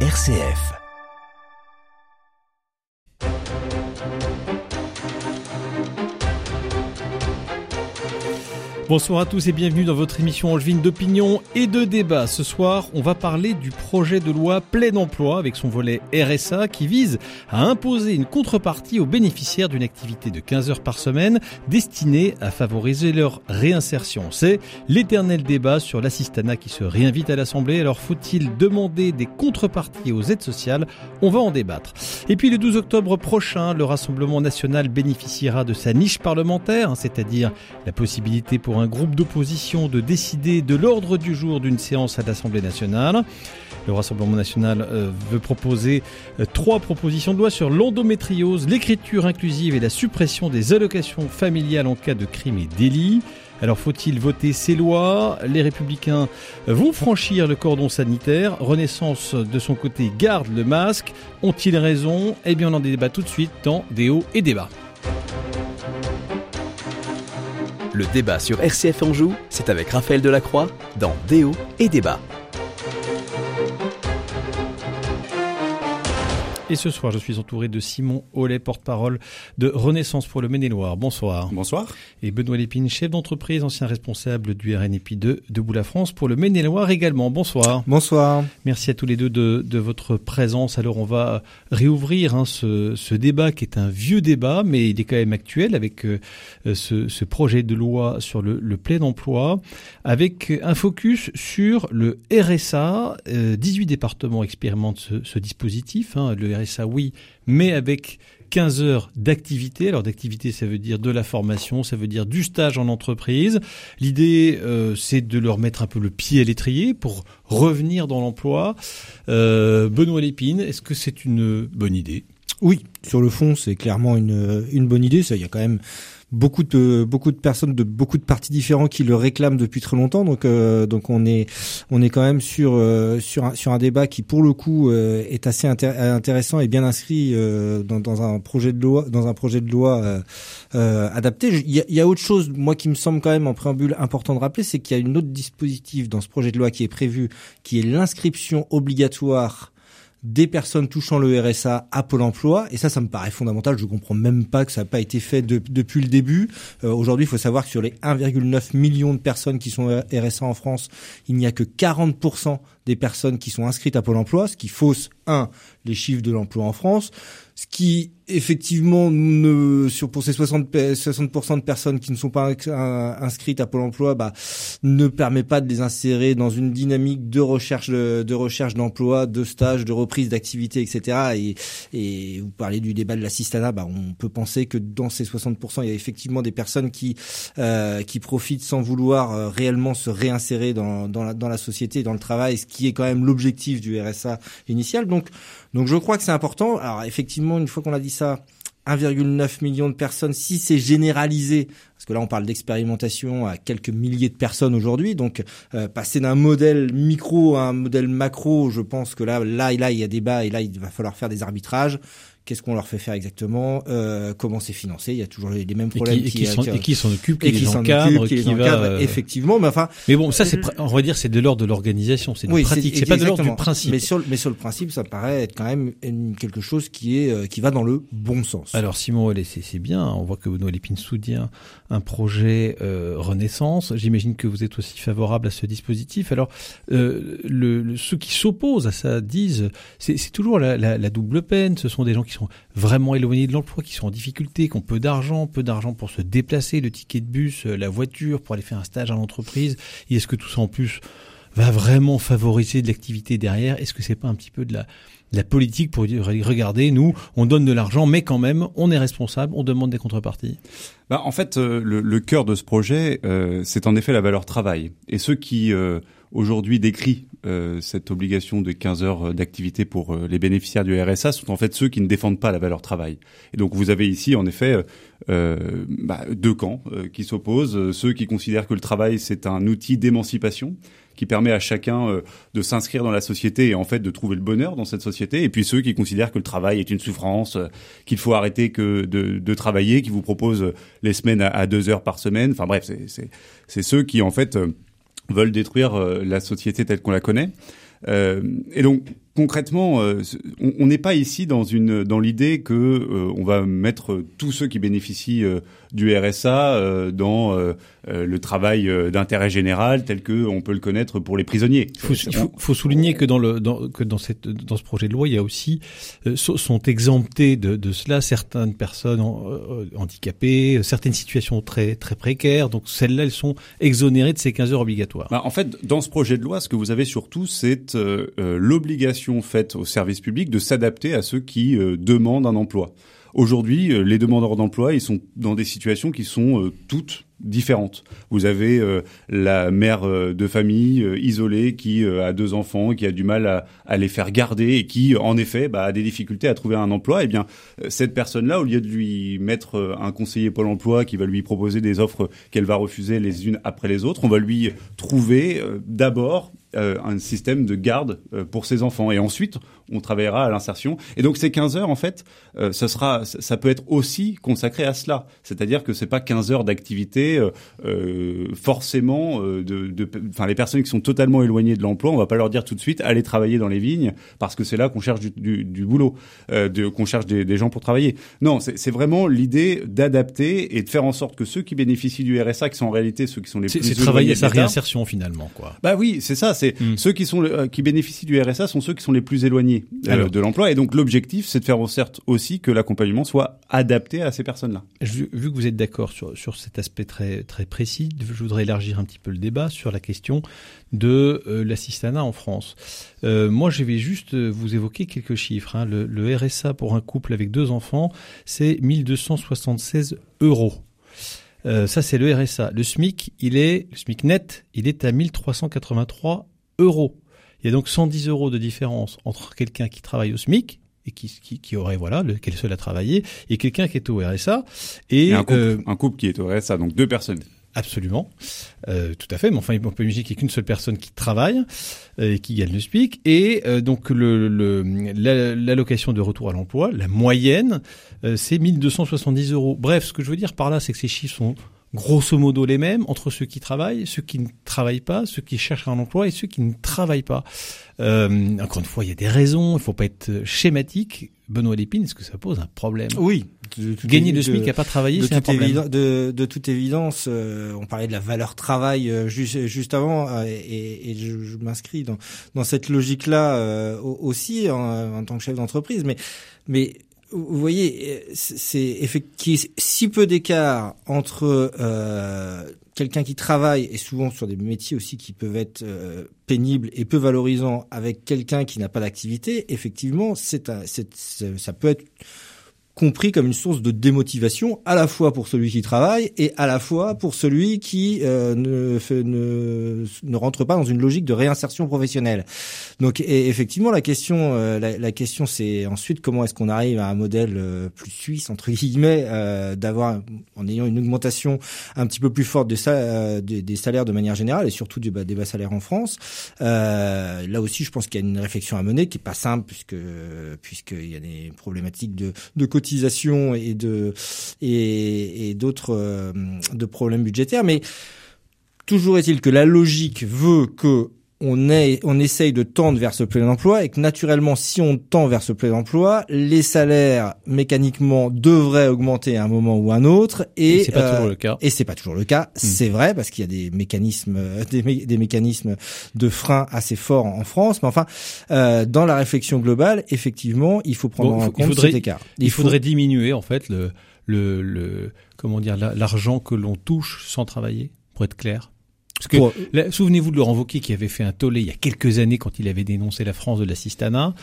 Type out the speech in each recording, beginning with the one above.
RCF. Bonsoir à tous et bienvenue dans votre émission angevine d'opinion et de débat. Ce soir, on va parler du projet de loi plein emploi avec son volet RSA qui vise à imposer une contrepartie aux bénéficiaires d'une activité de 15 heures par semaine destinée à favoriser leur réinsertion. C'est l'éternel débat sur l'assistanat qui se réinvite à l'Assemblée. Alors faut-il demander des contreparties aux aides sociales? On va en débattre. Et puis le 12 octobre prochain, le Rassemblement national bénéficiera de sa niche parlementaire, hein, c'est-à-dire la possibilité pour un groupe d'opposition de décider de l'ordre du jour d'une séance à l'Assemblée nationale. Le Rassemblement national euh, veut proposer euh, trois propositions de loi sur l'endométriose, l'écriture inclusive et la suppression des allocations familiales en cas de crime et délit. Alors faut-il voter ces lois? Les républicains vont franchir le cordon sanitaire. Renaissance de son côté garde le masque. Ont-ils raison? Eh bien on en débat tout de suite dans Déo et Débat. Le débat sur RCF Anjou, c'est avec Raphaël Delacroix dans Déo et Débat. Et ce soir, je suis entouré de Simon Ollet, porte-parole de Renaissance pour le Maine-et-Loire. Bonsoir. Bonsoir. Et Benoît Lépine, chef d'entreprise, ancien responsable du RNEPI 2 Debout la France pour le Maine-et-Loire également. Bonsoir. Bonsoir. Merci à tous les deux de, de votre présence. Alors, on va réouvrir hein, ce, ce, débat qui est un vieux débat, mais il est quand même actuel avec euh, ce, ce, projet de loi sur le, le, plein emploi, avec un focus sur le RSA. Euh, 18 départements expérimentent ce, ce dispositif. Hein, le RSA, oui, mais avec 15 heures d'activité. Alors d'activité, ça veut dire de la formation, ça veut dire du stage en entreprise. L'idée, euh, c'est de leur mettre un peu le pied à l'étrier pour revenir dans l'emploi. Euh, Benoît Lépine, est-ce que c'est une bonne idée? Oui, sur le fond, c'est clairement une, une bonne idée. Ça, il y a quand même beaucoup de beaucoup de personnes de beaucoup de partis différents qui le réclament depuis très longtemps. Donc euh, donc on est on est quand même sur euh, sur un, sur un débat qui pour le coup euh, est assez intér intéressant et bien inscrit euh, dans, dans un projet de loi dans un projet de loi euh, adapté. Il y, y a autre chose moi qui me semble quand même en préambule important de rappeler c'est qu'il y a une autre dispositif dans ce projet de loi qui est prévu qui est l'inscription obligatoire des personnes touchant le RSA à Pôle Emploi. Et ça, ça me paraît fondamental. Je comprends même pas que ça n'a pas été fait de, depuis le début. Euh, Aujourd'hui, il faut savoir que sur les 1,9 million de personnes qui sont RSA en France, il n'y a que 40% des personnes qui sont inscrites à Pôle Emploi, ce qui fausse, un, les chiffres de l'emploi en France, ce qui effectivement ne sur pour ces 60 60% de personnes qui ne sont pas inscrites à Pôle Emploi bah ne permet pas de les insérer dans une dynamique de recherche de, de recherche d'emploi, de stage, de reprise d'activité, etc. Et, et vous parlez du débat de l'assistanat, bah on peut penser que dans ces 60%, il y a effectivement des personnes qui euh, qui profitent sans vouloir euh, réellement se réinsérer dans dans la, dans la société, dans le travail, ce qui est quand même l'objectif du RSA initial. Donc je crois que c'est important. Alors effectivement, une fois qu'on a dit ça, 1,9 million de personnes, si c'est généralisé, parce que là on parle d'expérimentation à quelques milliers de personnes aujourd'hui, donc euh, passer d'un modèle micro à un modèle macro, je pense que là, là là il y a débat et là il va falloir faire des arbitrages qu'est-ce qu'on leur fait faire exactement, euh, comment c'est financé. Il y a toujours les, mêmes problèmes. Et qui, qui, qui, qui s'en occupe, qui, les encadre, qui, encadre, euh... effectivement. Mais enfin. Mais bon, ça c'est, on va dire, c'est de l'ordre de l'organisation, c'est de oui, pratique, c'est pas de l'ordre du principe. Mais sur, mais sur le principe, ça paraît être quand même une, quelque chose qui est, euh, qui va dans le bon sens. Alors Simon, c'est bien. On voit que Benoît Lépine soutient un projet euh, Renaissance. J'imagine que vous êtes aussi favorable à ce dispositif. Alors, euh, le, le, ceux qui s'opposent à ça disent, c'est toujours la, la, la double peine. Ce sont des gens qui sont vraiment éloignés de l'emploi, qui sont en difficulté, qui ont peu d'argent, peu d'argent pour se déplacer, le ticket de bus, la voiture, pour aller faire un stage à l'entreprise. Est-ce que tout ça en plus va vraiment favoriser de l'activité derrière? Est-ce que c'est pas un petit peu de la, politique pour dire regardez, nous, on donne de l'argent, mais quand même, on est responsable, on demande des contreparties? Bah, En fait, euh, le, le, cœur de ce projet, euh, c'est en effet la valeur travail. Et ceux qui euh, aujourd'hui décrit euh, cette obligation de 15 heures d'activité pour euh, les bénéficiaires du RSA sont en fait ceux qui ne défendent pas la valeur travail. Et donc vous avez ici en effet euh, bah, deux camps qui s'opposent, ceux qui considèrent que le travail c'est un outil d'émancipation qui permet à chacun euh, de s'inscrire dans la société et en fait de trouver le bonheur dans cette société. Et puis ceux qui considèrent que le travail est une souffrance, euh, qu'il faut arrêter que de, de, travailler, qui vous proposent les semaines à, à, deux heures par semaine. Enfin bref, c'est ceux qui en fait veulent détruire la société telle qu'on la connaît. Euh, et donc, concrètement, euh, on n'est pas ici dans une dans l'idée que euh, on va mettre tous ceux qui bénéficient euh, du RSA dans le travail d'intérêt général tel que on peut le connaître pour les prisonniers. Il faut, faut, souligner que dans le dans, que dans cette dans ce projet de loi, il y a aussi sont exemptés de, de cela certaines personnes handicapées, certaines situations très très précaires. Donc celles-là, elles sont exonérées de ces 15 heures obligatoires. Bah, en fait, dans ce projet de loi, ce que vous avez surtout, c'est l'obligation faite au service public de s'adapter à ceux qui euh, demandent un emploi. Aujourd'hui, euh, les demandeurs d'emploi, ils sont dans des situations qui sont euh, toutes différentes. Vous avez la mère de famille isolée qui a deux enfants, qui a du mal à, les faire garder et qui, en effet, bah, a des difficultés à trouver un emploi. Eh bien, cette personne-là, au lieu de lui mettre un conseiller Pôle Emploi qui va lui proposer des offres qu'elle va refuser les unes après les autres, on va lui trouver d'abord euh, un système de garde euh, pour ses enfants. Et ensuite, on travaillera à l'insertion. Et donc ces 15 heures, en fait, euh, ça sera, ça peut être aussi consacré à cela. C'est-à-dire que c'est pas 15 heures d'activité euh, forcément de, de, enfin les personnes qui sont totalement éloignées de l'emploi, on va pas leur dire tout de suite allez travailler dans les vignes parce que c'est là qu'on cherche du, du, du boulot, euh, qu'on cherche des, des, gens pour travailler. Non, c'est vraiment l'idée d'adapter et de faire en sorte que ceux qui bénéficient du RSA, qui sont en réalité ceux qui sont les plus c'est travailler sa réinsertion finalement, quoi. Bah oui, c'est ça. C'est hmm. ceux qui sont qui bénéficient du RSA sont ceux qui sont les plus éloignés euh, de l'emploi. Et donc l'objectif, c'est de faire en sorte aussi que l'accompagnement soit adapté à ces personnes-là. Vu que vous êtes d'accord sur, sur cet aspect très, très précis, je voudrais élargir un petit peu le débat sur la question de euh, l'assistanat en France. Euh, moi, je vais juste vous évoquer quelques chiffres. Hein. Le, le RSA pour un couple avec deux enfants, c'est 1276 euros. Euh, ça, c'est le RSA. Le SMIC, il est, le SMIC net, il est à 1383 euros. Il y a donc 110 euros de différence entre quelqu'un qui travaille au SMIC et qui, qui, qui aurait voilà lequel seul à travailler et quelqu'un qui est au RSA et, un, couple, euh, un, couple, qui est au RSA donc deux personnes Absolument, euh, tout à fait. Mais enfin, on peut imaginer qu'il n'y ait qu'une seule personne qui travaille euh, et qui gagne le SMIC. Et euh, donc le, l'allocation de retour à l'emploi, la moyenne, euh, c'est 1270 euros. Bref, ce que je veux dire par là, c'est que ces chiffres sont grosso modo les mêmes entre ceux qui travaillent, ceux qui ne travaillent pas, ceux qui cherchent un emploi et ceux qui ne travaillent pas. Euh, encore une fois, il y a des raisons, il faut pas être schématique. Benoît Lépine, est-ce que ça pose un problème? Oui. Gagner le SMIC à pas travailler, c'est un problème. de, de, toute évidence, euh, on parlait de la valeur travail euh, juste, juste avant, euh, et, et, je, je m'inscris dans, dans cette logique-là aussi en, en, tant que chef d'entreprise. Mais, mais vous voyez, c'est effectivement si peu d'écart entre euh, quelqu'un qui travaille et souvent sur des métiers aussi qui peuvent être euh, pénibles et peu valorisants avec quelqu'un qui n'a pas d'activité. Effectivement, c'est ça peut être compris comme une source de démotivation à la fois pour celui qui travaille et à la fois pour celui qui euh, ne, ne, ne rentre pas dans une logique de réinsertion professionnelle. Donc effectivement la question euh, la, la, question c'est ensuite comment est-ce qu'on arrive à un modèle euh, plus suisse entre guillemets d'avoir en ayant une augmentation un petit peu plus forte des, des salaires de manière générale et surtout du, des bas salaires en France. là aussi je pense qu'il y a une réflexion à mener qui est pas simple puisque puisqu'il y a des problématiques de de et et d'autres euh, de problèmes budgétaires. Mais toujours est-il que la logique veut que on, est, on essaye de tendre vers ce plein emploi et que naturellement, si on tend vers ce plein emploi, les salaires mécaniquement devraient augmenter à un moment ou à un autre. Et, c'est pas euh, toujours le cas. Et c'est pas toujours le cas. Hmm. C'est vrai parce qu'il y a des mécanismes, des, des, mécanismes de frein assez forts en France. Mais enfin, euh, dans la réflexion globale, effectivement, il faut prendre en compte faudrait, cet écart. Il, faudrait diminuer en fait le, le, le comment dire l'argent que l'on touche sans travailler, pour être clair. Parce que souvenez-vous de Laurent Wauquiez qui avait fait un tollé il y a quelques années quand il avait dénoncé la France de l'assistanat.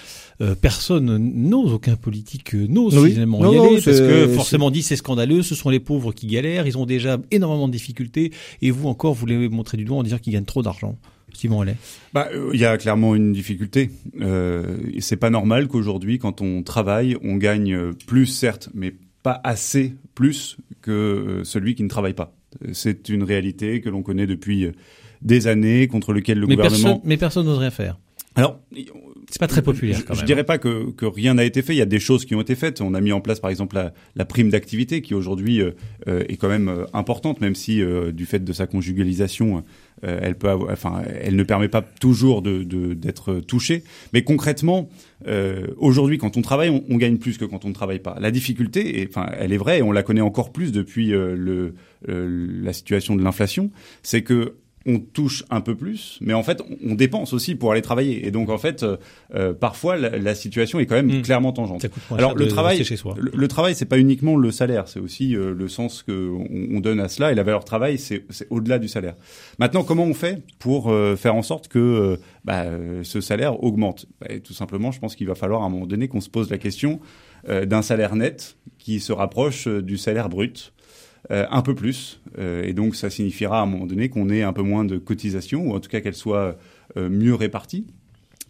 Euh, personne n'ose, aucun politique n'ose finalement y aller parce que forcément dit c'est scandaleux, ce sont les pauvres qui galèrent, ils ont déjà énormément de difficultés et vous encore vous les montrez du doigt en disant qu'ils gagnent trop d'argent. Simon. Bah, euh, il y a clairement une difficulté. Euh, c'est pas normal qu'aujourd'hui, quand on travaille, on gagne plus, certes, mais pas assez plus que celui qui ne travaille pas. C'est une réalité que l'on connaît depuis des années, contre lequel le mais gouvernement. Personne, mais personne n'ose rien faire. Alors, c'est pas très populaire. Quand je, même. je dirais pas que, que rien n'a été fait. Il y a des choses qui ont été faites. On a mis en place, par exemple, la, la prime d'activité qui aujourd'hui euh, euh, est quand même euh, importante, même si euh, du fait de sa conjugalisation, elle peut, avoir, enfin, elle ne permet pas toujours de d'être touchée. Mais concrètement, euh, aujourd'hui, quand on travaille, on, gagne plus que quand on ne travaille pas. La difficulté, enfin, elle est vraie, et on la connaît encore plus depuis le, la situation de l'inflation, c'est que on touche un peu plus, mais en fait, on dépense aussi pour aller travailler. Et donc, en fait, euh, parfois, la, la, situation est quand même mmh. clairement tangente. Alors, le travail, le, le, travail, c'est pas uniquement le salaire, c'est aussi euh, le sens que on, on, donne à cela. Et la valeur travail, c'est au-delà du salaire. Maintenant, comment on fait pour euh, faire en sorte que euh, bah, ce salaire augmente? Bah, Tout simplement, je pense qu'il va falloir à un moment donné qu'on se pose la question euh, d'un salaire net qui se rapproche du salaire brut. Euh, un peu plus. Euh, et donc, ça signifiera à un moment donné qu'on ait un peu moins de cotisations, ou en tout cas qu'elles soient euh, mieux réparties.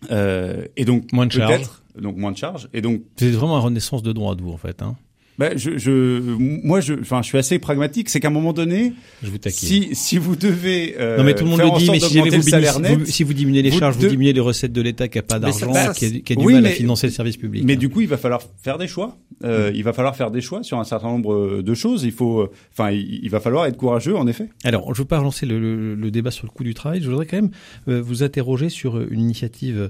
et donc, moins de charges. Donc, moins de charges. Et donc. C'est vraiment une renaissance de droit de vous, en fait. Hein. Ben, je, je, moi, je, enfin, je suis assez pragmatique. C'est qu'à un moment donné, je vous si, si vous devez, euh, non mais tout le monde le dit, mais si jamais vous, salaire net, vous, si vous diminuez les vous charges, de... vous diminuez les recettes de l'État qui a pas d'argent, qui, a, qui a du mal mais, à financer le service public. Mais hein. du coup, il va falloir faire des choix. Euh, mmh. Il va falloir faire des choix sur un certain nombre de choses. Il faut, enfin, il, il, va falloir être courageux, en effet. Alors, je veux pas relancer le, le, le débat sur le coût du travail. Je voudrais quand même euh, vous interroger sur une initiative euh,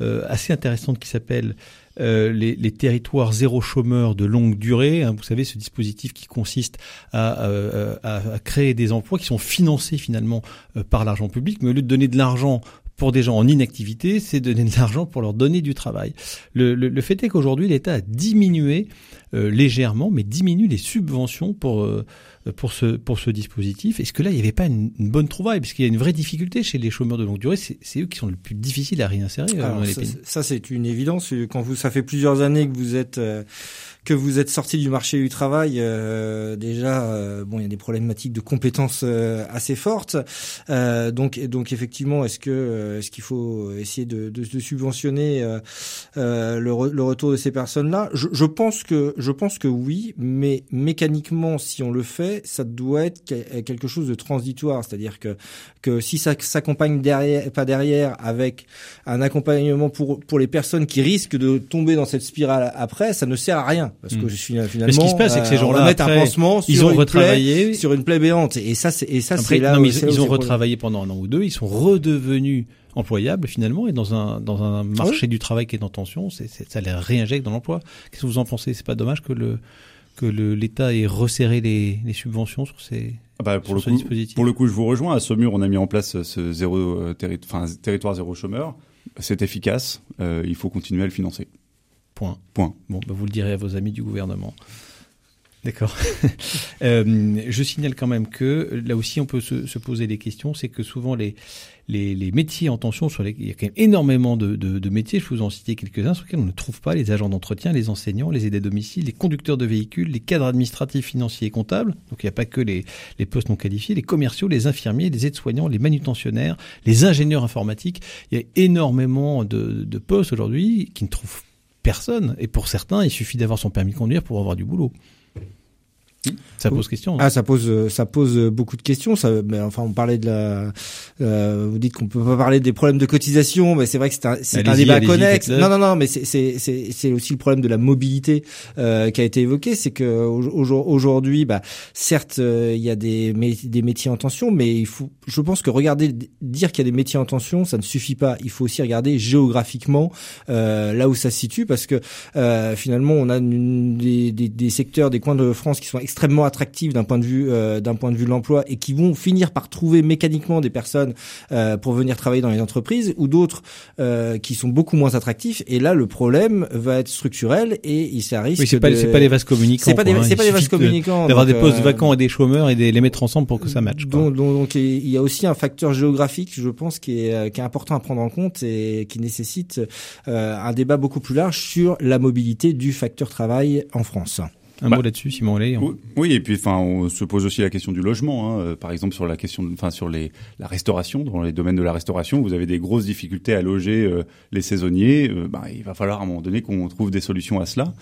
assez intéressante qui s'appelle euh, les, les, territoires zéro chômeur de longue durée. Hein, vous savez, ce dispositif qui consiste à, à, à, créer des emplois qui sont financés finalement euh, par l'argent public, mais au lieu de donner de l'argent pour des gens en inactivité, c'est donner de l'argent pour leur donner du travail. Le, le, le fait est qu'aujourd'hui, l'État a diminué euh, légèrement, mais diminue les subventions pour euh, pour ce pour ce dispositif. Est-ce que là, il n'y avait pas une, une bonne trouvaille? Parce qu'il y a une vraie difficulté chez les chômeurs de longue durée. C'est eux qui sont le plus difficiles à réinsérer. Alors, les ça, ça c'est une évidence. Quand vous, ça fait plusieurs années que vous êtes euh, que vous êtes sorti du marché du travail, euh, déjà, euh, bon, il y a des problématiques de compétences euh, assez fortes. Euh, donc, donc effectivement, est-ce que est-ce qu'il faut essayer de, de, de subventionner le, re, le, retour de ces personnes-là? Je, je, pense que je pense que oui, mais mécaniquement, si on le fait, ça doit être quelque chose de transitoire, c'est-à-dire que que si ça s'accompagne derrière, pas derrière, avec un accompagnement pour pour les personnes qui risquent de tomber dans cette spirale après, ça ne sert à rien. Parce que je suis finalement. Mais ce qui se passe, c'est que ces gens-là mettent un pansement sur ils ont une retravaillé. plaie, sur une plaie béante. Et ça c'est et ça c'est là non, mais où, ils, ils ont retravaillé pendant un an ou deux, ils sont redevenus employables finalement et dans un dans un marché oui. du travail qui est en tension, c'est ça les réinjecte dans l'emploi. Qu'est-ce que vous en pensez? C'est pas dommage que le que l'État ait resserré les, les subventions sur ces ah bah pour le coup, pour le coup, je vous rejoins. À Saumur, on a mis en place ce zéro euh, terri territoire zéro chômeur. C'est efficace. Euh, il faut continuer à le financer. Point. Point. Bon, bah vous le direz à vos amis du gouvernement. D'accord. euh, je signale quand même que là aussi on peut se, se poser des questions, c'est que souvent les, les, métiers en tension, sur il y a quand même énormément de, métiers, je vous en citer quelques-uns, sur lesquels on ne trouve pas les agents d'entretien, les enseignants, les aides à domicile, les conducteurs de véhicules, les cadres administratifs, financiers et comptables, donc il n'y a pas que les, les postes non qualifiés, les commerciaux, les infirmiers, les aides-soignants, les manutentionnaires, les ingénieurs informatiques, il y a énormément de postes aujourd'hui qui ne trouvent personne, et pour certains, il suffit d'avoir son permis de conduire pour avoir du boulot. Ça pose question. Ah, ça pose, ça pose beaucoup de questions. Ça, mais enfin, on parlait de la. Euh, vous dites qu'on peut pas parler des problèmes de cotisation, mais c'est vrai que c'est un, c'est un débat connexe. Non, non, non, mais c'est, c'est, c'est, c'est aussi le problème de la mobilité euh, qui a été évoqué. C'est que aujourd'hui, bah, certes, euh, il y a des, des métiers en tension, mais il faut, je pense que regarder, dire qu'il y a des métiers en tension, ça ne suffit pas. Il faut aussi regarder géographiquement euh, là où ça se situe, parce que euh, finalement, on a une, des, des, des secteurs, des coins de France qui sont extrêmement attractifs d'un point de vue euh, d'un point de vue de l'emploi et qui vont finir par trouver mécaniquement des personnes euh, pour venir travailler dans les entreprises ou d'autres euh, qui sont beaucoup moins attractifs et là le problème va être structurel et il s'arrive oui c'est pas de... c'est pas les vases communicants c'est pas des hein. c'est pas des vases communicants d'avoir des postes vacants et des chômeurs et de les mettre ensemble pour que ça matche donc, donc, donc il y a aussi un facteur géographique je pense qui est qui est important à prendre en compte et qui nécessite un débat beaucoup plus large sur la mobilité du facteur travail en France. Un bah, mot là-dessus, Simon Allais. Oui, et puis enfin, on se pose aussi la question du logement. Hein. Par exemple, sur la question, enfin sur les la restauration, dans les domaines de la restauration, vous avez des grosses difficultés à loger euh, les saisonniers. Euh, bah, il va falloir à un moment donné qu'on trouve des solutions à cela.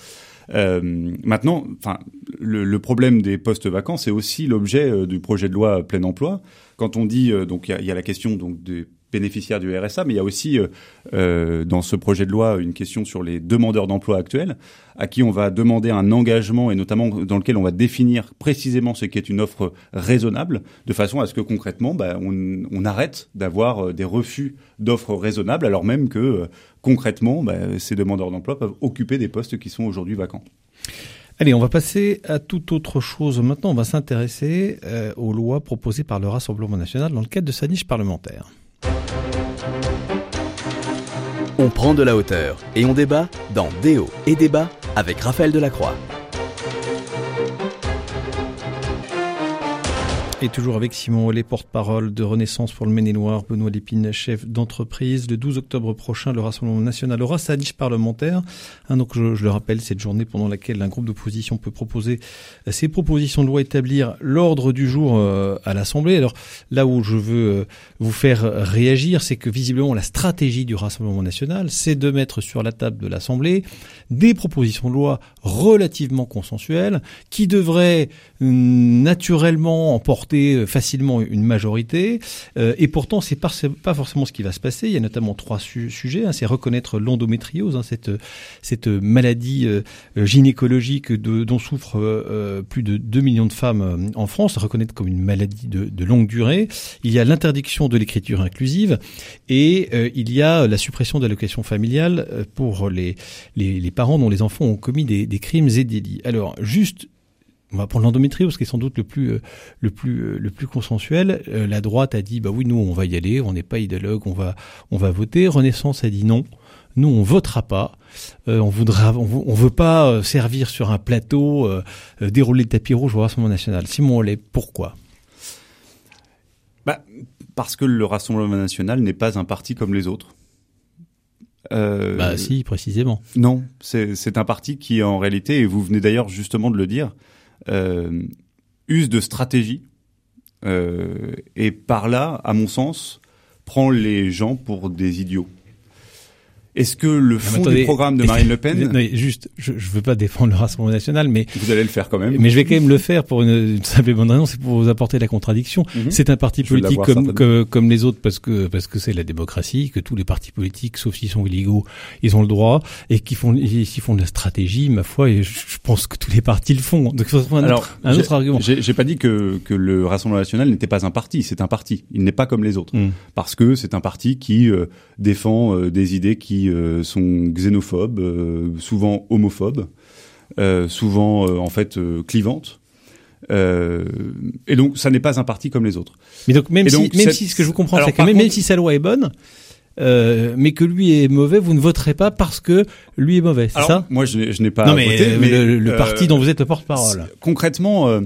Euh, maintenant, enfin, le, le, problème des postes vacants, c'est aussi l'objet euh, du projet de loi plein emploi. Quand on dit, euh, donc, il y, y, a la question donc des bénéficiaires du RSA, mais il y a aussi euh, euh, dans ce projet de loi une question sur les demandeurs d'emploi actuels, à qui on va demander un engagement et notamment dans lequel on va définir précisément ce qu'est une offre raisonnable, de façon à ce que concrètement, bah, on, arrête d'avoir euh, des refus d'offres raisonnables, alors même que concrètement, bah, ces demandeurs d'emploi peuvent occuper des postes qui sont aujourd'hui vacants. Allez, on va passer à toute autre chose. Maintenant, on va s'intéresser aux lois proposées par le Rassemblement national dans le cadre de sa niche parlementaire. On prend de la hauteur et on débat dans Déo et débat avec Raphaël Delacroix. Et toujours avec Simon Ollet, porte-parole de Renaissance pour le Maine-et-Loire, Benoît Lépine, chef d'entreprise. Le 12 octobre prochain, le Rassemblement national aura sa niche parlementaire. Hein, donc, je, je, le rappelle, cette journée pendant laquelle un groupe d'opposition peut proposer ses propositions de loi, établir l'ordre du jour euh, à l'Assemblée. Alors, là où je veux euh, vous faire réagir, c'est que visiblement, la stratégie du Rassemblement national, c'est de mettre sur la table de l'Assemblée des propositions de loi relativement consensuelles qui devraient hum, naturellement emporter facilement une majorité. Euh, et pourtant, c'est pas, pas forcément ce qui va se passer. Il y a notamment trois su sujets. Hein. C'est reconnaître l'endométriose, hein, cette, cette maladie euh, gynécologique dont souffrent euh, plus de 2 millions de femmes en France, reconnaître comme une maladie de, longue durée. Il y a l'interdiction de l'écriture inclusive et il y a la suppression de l'allocation familiale pour les, les, les, parents dont les enfants ont commis des, des crimes et délits. Alors, juste on va prendre l'endométriose qui est sans doute le plus euh, le plus euh, le plus consensuel. Euh, la droite a dit bah oui nous on va y aller, on n'est pas idéologue, on va on va voter. Renaissance a dit non. Nous on votera pas. on voudra on, on, veut pas servir sur un plateau dérouler le tapis rouge au Rassemblement national. Simon Ollet, pourquoi? Bah, parce que le Rassemblement national n'est pas un parti comme les autres. Euh, bah si, précisément. Non, c'est un parti qui en réalité, et vous venez d'ailleurs justement de le dire, use de stratégie euh, et par là, à mon sens, prend les gens pour des idiots. Est-ce que le fond du programme de Marine Le Pen non, juste, je, je veux pas défendre le Rassemblement national, mais vous allez le faire quand même. Mais je vais quand même le faire pour une, une simple bonne raison, c'est pour vous apporter la contradiction. Mm -hmm. C'est un parti politique comme, comme, comme les autres parce que parce que c'est la démocratie, que tous les partis politiques, sauf s'ils sont illégaux, ils ont le droit et qui font s'ils font de la stratégie, ma foi, et je pense que tous les partis le font. Donc ça un, Alors, autre, un autre argument. J'ai pas dit que que le Rassemblement national n'était pas un parti, c'est un parti. Il n'est pas comme les autres mm. parce que c'est un parti qui euh, défend euh, des idées qui euh, sont xénophobes, euh, souvent homophobes, euh, souvent en fait clivantes. et donc, ça n'est pas un parti comme les autres. Mais donc, même, donc, si, même si ce que je vous comprends, c'est que même, contre... même si sa loi est bonne, euh, mais que lui est mauvais, vous ne voterez pas parce que lui est mauvais, c'est ça? Moi, je, n'ai pas non, mais, voté. Mais le, le euh, parti dont vous êtes le porte-parole. Concrètement,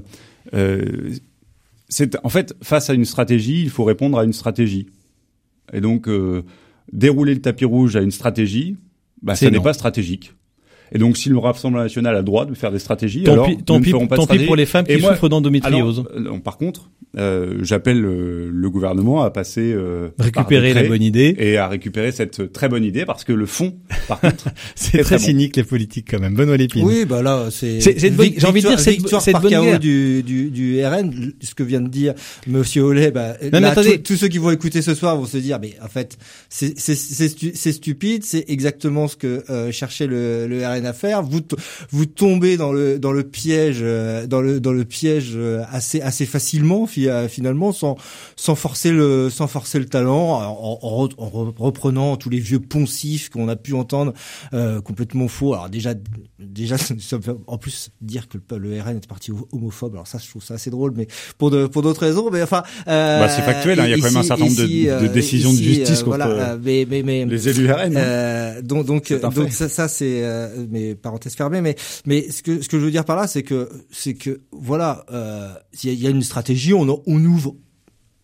c'est en fait face à une stratégie, il faut répondre à une stratégie. Et donc, dérouler le tapis rouge à une stratégie, bah, ça n'est pas stratégique. Et donc, si le Rassemblement national a le droit de faire des stratégies, tant alors pis, tant, pis, tant pis pour les femmes qui moi, souffrent d'endométriose. Euh, par contre, euh, j'appelle euh, le gouvernement à passer euh, récupérer la bonne idée et à récupérer cette très bonne idée parce que le fond, par contre, c'est très, très cynique les politiques quand même. Benoît Lépine. Oui, bah là, c'est j'ai envie de dire c'est victoire cette par bonne guerre. du, du du RN. Ce que vient de dire Monsieur Ollet, bah, non, là, attendez. tous ceux qui vont écouter ce soir vont se dire, mais en fait, c'est c'est c'est stupide, c'est exactement ce que euh, cherchait le, le RN à faire. Vous vous tombez dans le dans le piège dans le dans le piège assez assez facilement finalement sans sans forcer le sans forcer le talent en, en, en reprenant tous les vieux poncifs qu'on a pu entendre euh, complètement faux. Alors déjà déjà en plus dire que le, le RN est parti homophobe. Alors ça je trouve ça assez drôle mais pour de pour d'autres raisons mais enfin euh, bah, c'est factuel hein, il y a quand même un certain nombre de, de, décisions ici, de justice euh, contre voilà, mais, mais, mais, les élus RN euh, donc donc donc ça, ça c'est mes parenthèses fermées mais mais ce que ce que je veux dire par là c'est que c'est que voilà il y, y, a une stratégie on, on ouvre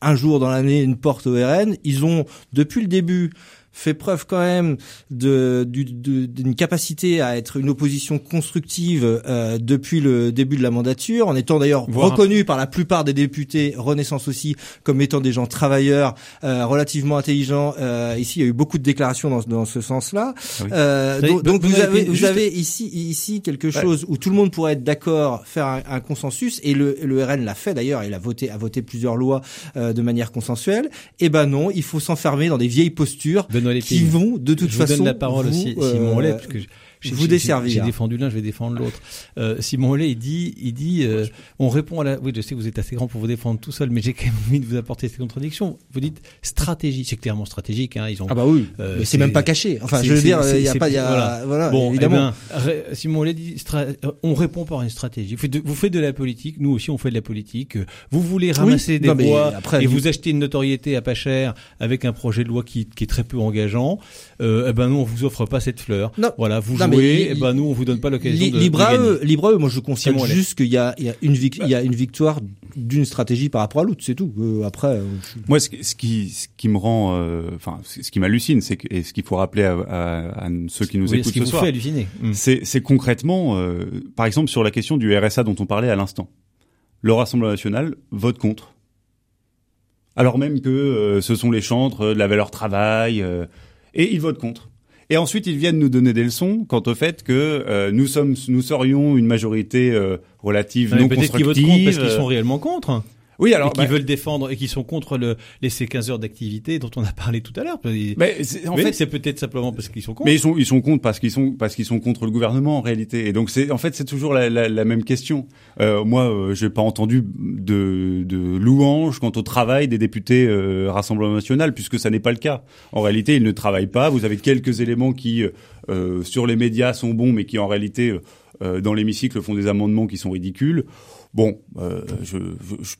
un jour dans l'année une porte au RN. Ils ont, depuis le début, fait preuve quand même de d'une capacité à être une opposition constructive euh, depuis le début de la mandature, en étant d'ailleurs reconnu par la plupart des députés Renaissance aussi comme étant des gens travailleurs euh, relativement intelligents. Euh, ici, il y a eu beaucoup de déclarations dans, dans ce sens-là. Ah donc, donc vous avez vous avez ici ici quelque chose où tout le monde pourrait être d'accord, faire un, un, consensus, et le, le RN l'a fait d'ailleurs, il a voté a voté plusieurs lois de manière consensuelle. Et eh ben non, il faut s'enfermer dans des vieilles postures qui vont de toute je façon. Vous donne la parole aussi, Simon Ollet, parce que vous desservir. J'ai défendu l'un, je vais défendre l'autre. Euh, Simon Ollet, il dit, il dit, euh, on répond à la. Oui, je sais que vous êtes assez grand pour vous défendre tout seul, mais j'ai quand même envie de vous apporter ces contradictions. Vous dites stratégie, c'est clairement stratégique. Hein, ils ont. Ah bah oui. Euh, mais c'est même pas caché. Enfin, je veux dire, il y a pas, il y a, voilà, voilà bon, évidemment. Eh ben, Simon Ollet dit, on répond par une stratégie. Vous faites, de, vous faites de la politique, nous aussi on fait de la politique. Vous voulez ramasser des voix et vous achetez une notoriété à pas cher avec un projet de loi qui, qui est très peu engageant. Euh, eh ben nous on vous offre pas cette fleur. Non. Voilà, vous jouez. Eh ben nous on vous donne pas l'occasion de, libre à eux, libre à eux. Moi je constate juste qu'il y a, il y a une il y a une victoire d'une stratégie par rapport à l'autre, c'est tout. Euh, après, euh, moi ce, qui ce qui me rend, euh, enfin ce qui m'hallucine, c'est que et ce qu'il faut rappeler à, à, à, ceux qui nous écoutent ce, qui ce soir, hmm. c'est concrètement, par exemple sur la question du RSA dont on parlait à l'instant, le Rassemblement national vote contre alors même que ce sont les chantres de la valeur travail, et ils votent contre. Et ensuite, ils viennent nous donner des leçons quant au fait que euh, nous sommes, nous serions une majorité euh, relative non constructive. Peut-être qu'ils votent contre parce qu'ils sont réellement contre. Oui, alors qui bah veulent défendre et qui sont contre le, les ces 15 heures d'activité dont on a parlé tout à l'heure. Mais en fait, c'est peut-être simplement parce qu'ils sont contre. Mais ils sont ils sont contre parce qu'ils sont parce qu'ils sont contre le gouvernement en réalité. Et donc c'est en fait c'est toujours la, la, la, même question. Euh, moi, euh, j'ai pas entendu de, de louanges quant au travail des députés euh, Rassemblement National puisque ça n'est pas le cas. En réalité, ils ne travaillent pas. Vous avez quelques éléments qui euh, sur les médias sont bons, mais qui en réalité euh, dans l'hémicycle font des amendements qui sont ridicules. Bon, euh, je,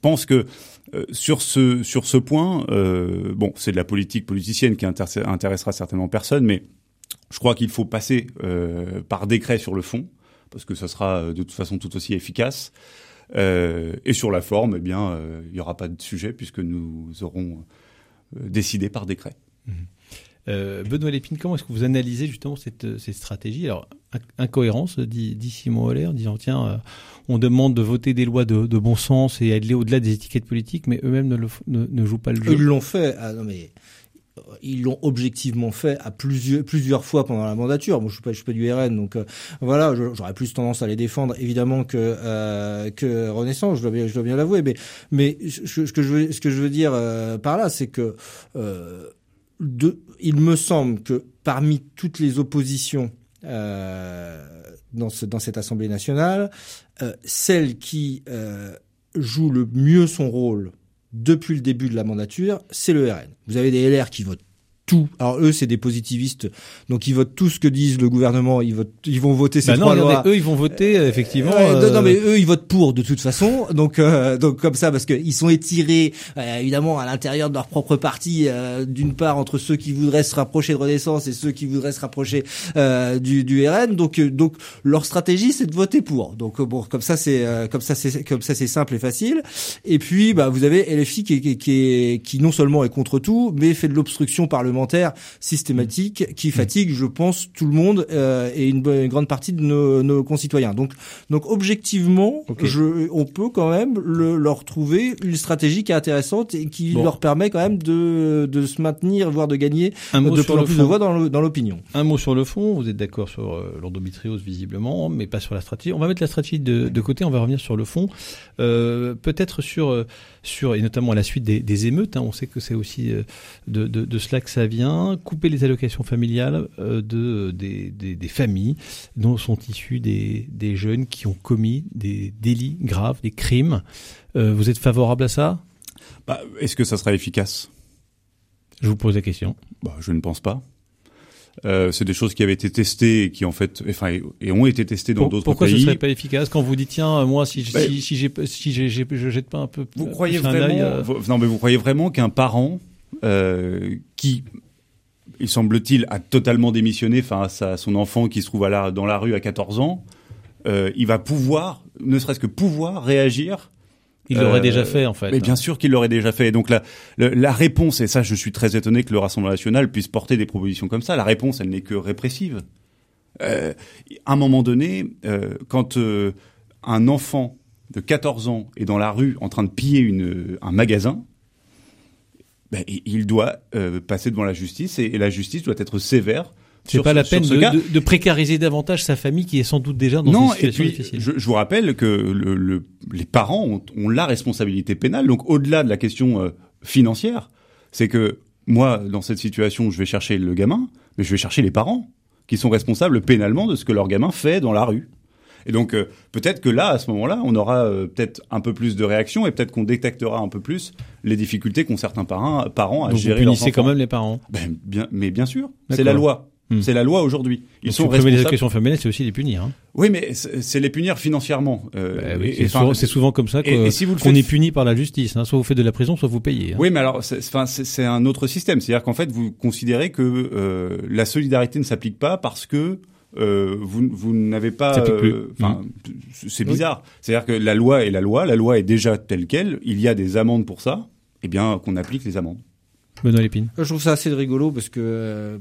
pense que euh, sur ce sur ce point, bon, c'est de la politique politicienne qui intéressera certainement personne, mais je crois qu'il faut passer par décret sur le fond parce que ça sera de toute façon tout aussi efficace. et sur la forme, eh bien, il n'y aura pas de sujet puisque nous aurons décidé par décret. Mmh. Euh, Benoît Lépine, comment est-ce que vous analysez justement cette, cette stratégie Alors, incohérence, dit, dit Simon Holler, disant tiens, euh, on demande de voter des lois de, de bon sens et aller au-delà des étiquettes politiques, mais eux-mêmes ne, ne, ne, jouent pas le jeu. Ils l'ont fait. Ah, non mais ils l'ont objectivement fait à plusieurs plusieurs fois pendant la mandature. Moi, je suis pas je suis pas du RN, donc euh, voilà, j'aurais plus tendance à les défendre évidemment que euh, que Renaissance. Je dois bien je dois bien l'avouer, mais mais ce, que je veux ce que je veux dire euh, par là, c'est que il me semble que parmi toutes les oppositions euh, dans cette Assemblée nationale, euh, celle qui euh, joue le mieux son rôle depuis le début de la mandature, c'est le RN. Vous avez des LR qui votent tout. Alors eux, c'est des positivistes, donc ils votent tout ce que disent le gouvernement. Ils votent, ils vont voter ces bah trois lois. Eux, ils vont voter euh, effectivement. Euh... Non, mais eux, ils votent pour de toute façon. Donc, euh, donc comme ça, parce qu'ils sont étirés euh, évidemment à l'intérieur de leur propre parti, d'une part entre ceux qui voudraient se rapprocher de Renaissance et ceux qui voudraient se rapprocher du, du RN. Donc, donc leur stratégie, c'est de voter pour. Donc bon, comme ça, c'est comme ça, c'est comme ça, c'est simple et facile. Et puis, bah, vous avez LFI qui, qui, qui, qui non seulement est contre tout, mais fait de l'obstruction parlementaire systématique qui fatigue, je pense, tout le monde euh, et une, grande partie de nos, nos, concitoyens. Donc, donc objectivement, je, on peut quand même le, leur trouver une stratégie qui est intéressante et qui leur permet quand même de, de se maintenir, voire de gagner de plus en plus de voix dans l'opinion. Un mot sur le fond, vous êtes d'accord sur euh, l'endométriose visiblement, mais pas sur la stratégie. On va mettre la stratégie de, de côté, on va revenir sur le fond. Euh, Peut-être sur, euh, sur, et notamment à la suite des, des émeutes, hein, on sait que c'est aussi euh, de, de, de cela que ça vient, couper les allocations familiales euh, de, des, des, familles dont sont issus des, des jeunes qui ont commis des délits graves, des crimes. Euh, vous êtes favorable à ça? Bah, Est-ce que ça sera efficace? Je vous pose la question. Bah, je ne pense pas. Euh, c'est des choses qui avaient été testées et qui en fait, enfin, et ont été testées dans d'autres pays. Pourquoi ce serait pas efficace quand vous dites tiens, moi si ben, si, si, j'ai si j'ai je jette pas un peu. Vous croyez vraiment Non, mais vous croyez vraiment qu'un parent euh, qui, il semble-t-il, a totalement démissionné face à son enfant qui se trouve à la, dans la rue à 14 ans, euh, il va pouvoir, ne serait-ce que pouvoir réagir Il l'aurait Euh, déjà fait en fait. Mais bien sûr qu'il l'aurait déjà fait. Et donc la, la réponse, et ça je suis très étonné que le Rassemblement national puisse porter des propositions comme ça, la réponse elle n'est que répressive. Euh, à un moment donné, euh, quand euh, un enfant de 14 ans est dans la rue en train de piller une, un magasin, ben, il- doit euh, passer devant la justice et, et la justice doit être sévère. C'est pas la peine de, de- de précariser davantage sa famille qui est sans doute déjà dans une Non, et situation puis difficile. je, je vous rappelle que le, le- les parents ont, ont la responsabilité pénale. Donc au-delà de la question euh, financière, c'est que moi, dans cette situation, je vais chercher le gamin, mais je vais chercher les parents qui sont responsables pénalement de ce que leur gamin fait dans la rue. Et donc euh, peut-être que là, à ce moment-là, on aura euh, peut-être un peu plus de réaction et peut-être qu'on détectera un peu plus les difficultés qu'ont certains parents, parents à Donc vous gérer leurs punissez enfants. quand même les parents. Ben, bien, mais bien sûr, c'est la loi. Hmm. C'est la loi aujourd'hui. Ils Donc, sont supprimer les responsables. allocations familiales, c'est aussi les punir. Hein. Oui, mais c'est les punir financièrement. Euh, Bah oui, c'est souvent, comme ça et si qu'on faites- est puni par la justice. Hein. Soit vous faites de la prison, soit vous payez. hein. Oui, mais alors, c'est un autre système. C'est-à-dire qu'en fait, vous considérez que euh, la solidarité ne s'applique pas parce que euh, vous, vous n'avez pas. Ça s'applique plus. euh, Enfin, c'est bizarre. C'est-à-dire que la loi est la loi. La loi est déjà telle quelle. Il y a des amendes pour ça. Eh bien, qu'on applique les amendes. Benoît Lépine. Je trouve ça assez rigolo parce que euh,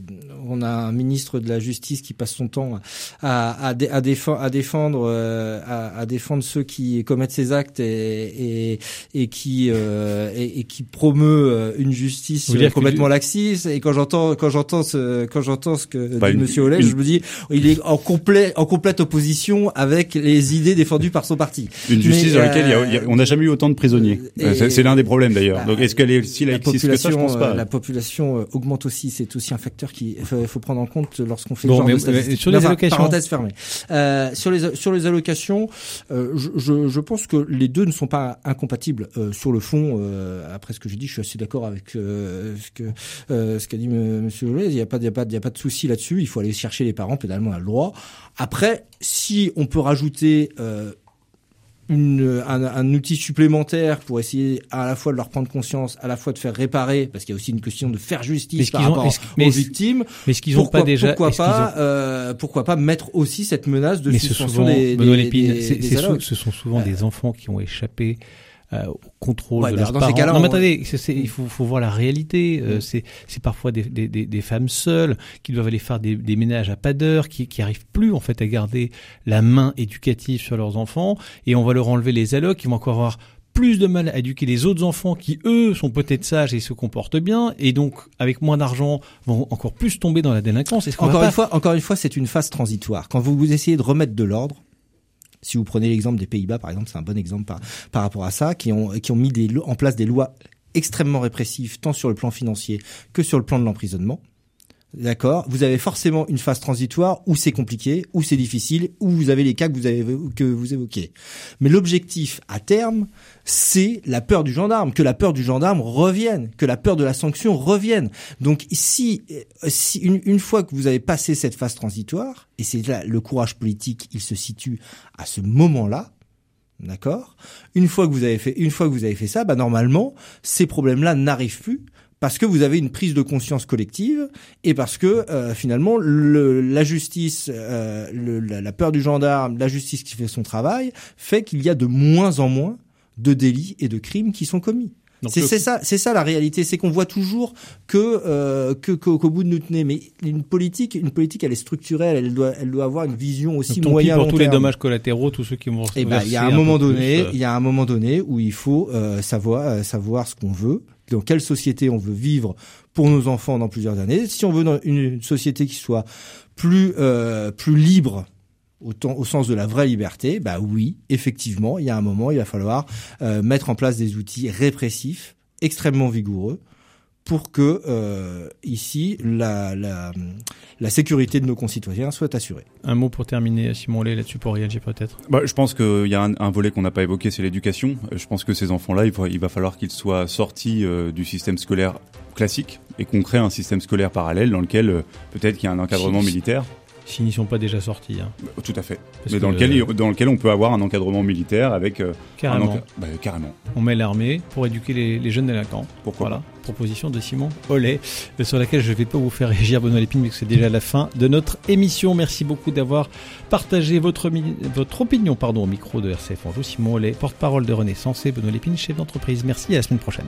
on a un ministre de la justice qui passe son temps à, à, dé- à, défendre, à défendre, euh, à, à défendre ceux qui commettent ces actes et, et, et qui euh, et, et qui promeut euh, une justice complètement laxiste. Et quand j'entends quand j'entends ce quand j'entends ce que dit une- Monsieur Ollet, une- je me dis il est en complet en complète opposition avec les idées défendues par son parti. Une justice Mais, dans laquelle il y a- euh, il y a- on n'a jamais eu autant de prisonniers. c'est l'un des problèmes d'ailleurs. bah, Donc, est-ce qu'elle est si la laxiste que ça? Je population, pense pas. La population euh, augmente aussi. C'est aussi un facteur qui faut, faut prendre en compte lorsqu'on fait Bon, genre mais- de statistiques. mais sur les Enfin, allocations. Parenthèse fermée. Euh, sur les sur les allocations, euh, je, je, je pense que les deux ne sont pas incompatibles sur le fond. après ce que j'ai dit, je suis assez d'accord avec ce que ce qu'a dit M. Monsieur Ollet. Il n'y a pas il y a pas il y a pas de souci là-dessus. Il faut aller chercher les parents. Pénalement, on a le droit. Après, si on peut rajouter une, un, un outil supplémentaire pour essayer à la fois de leur prendre conscience, à la fois de faire réparer, parce qu'il y a aussi une question de faire justice par ont- rapport aux victimes. Mais est-ce qu'ils ont pourquoi, pas déjà pourquoi pas, ont- euh, pourquoi pas mettre aussi cette menace de Mais ce, suspension souvent, des, des, ce sont souvent des enfants qui ont échappé au contrôle Ouais, de leurs parents. non, mais attendez, c'est- il faut, faut voir la réalité. Euh, Mm. c'est parfois des, des, des, des femmes seules qui doivent aller faire des, des ménages à pas d'heure, qui qui arrivent plus en fait à garder la main éducative sur leurs enfants, et on va leur enlever les allocs, ils vont encore avoir plus de mal à éduquer les autres enfants qui, eux, sont peut-être sages et se comportent bien, et donc, avec moins d'argent, vont encore plus tomber dans la délinquance. Va Encore pas une fois, encore une fois, c'est une phase transitoire. Quand vous, vous essayez de remettre de l'ordre, si vous prenez l'exemple des Pays-Bas, par exemple, c'est un bon exemple par, rapport à ça, qui ont, mis en place des lois extrêmement répressives, tant sur le plan financier que sur le plan de l'emprisonnement. D'accord. Vous avez forcément une phase transitoire où c'est compliqué, où c'est difficile, où vous avez les cas que vous avez que vous évoquez. Mais l'objectif à terme, c'est la peur du gendarme, que la peur du gendarme revienne, que la peur de la sanction revienne. Donc si, si une, une fois que vous avez passé cette phase transitoire, et c'est là le courage politique, il se situe à ce moment-là. D'accord. Une fois que vous avez fait, une fois que vous avez fait ça, bah normalement, ces problèmes-là n'arrivent plus parce que vous avez une prise de conscience collective et parce que euh, finalement le, la justice, euh, le- la, peur du gendarme, la justice qui fait son travail, fait qu'il y a de moins en moins de délits et de crimes qui sont commis. C'est le- ça, c'est ça la réalité, c'est qu'on voit toujours que euh, que qu'au bout de notre nez. Mais une politique, une politique, elle est structurelle, elle doit, elle doit avoir une vision aussi Donc, pis moyen pour long tous les dommages collatéraux, tous ceux qui vont Eh ben, il y a un moment donné, euh, il y a un moment donné où il faut euh, savoir euh, savoir ce qu'on veut, dans quelle société on veut vivre pour nos enfants dans plusieurs années. Si on veut une, société qui soit plus euh, libre au sens de la vraie liberté, bah oui, effectivement, il y a un moment, il va falloir euh, mettre en place des outils répressifs extrêmement vigoureux pour que euh, ici la, la la sécurité de nos concitoyens soit assurée. Un mot pour terminer, Simon Lé, là-dessus pour réagir peut-être? Bah, je pense qu'il y a un, un volet qu'on n'a pas évoqué, c'est l'éducation. Euh, Je pense que ces enfants-là, il va, il va falloir qu'ils soient sortis euh, du système scolaire classique et qu'on crée un système scolaire parallèle dans lequel euh, peut-être qu'il y a un encadrement Si- militaire. S'ils n'y sont pas déjà sortis. Hein. Euh, Tout à fait. Parce Mais dans que, lequel, euh, dans lequel on peut avoir un encadrement militaire avec euh, un Carrément. enca- bah, carrément. On met l'armée pour éduquer les, les jeunes délinquants. Pourquoi Voilà. Proposition de Simon Ollet, sur laquelle je ne vais pas vous faire réagir Benoît Lépine, mais c'est déjà la fin de notre émission. Merci beaucoup d'avoir partagé votre, opinion pardon, au micro de RCF Anjou. Simon Ollet, porte-parole de Renaissance et Benoît Lépine, chef d'entreprise. Merci à la semaine prochaine.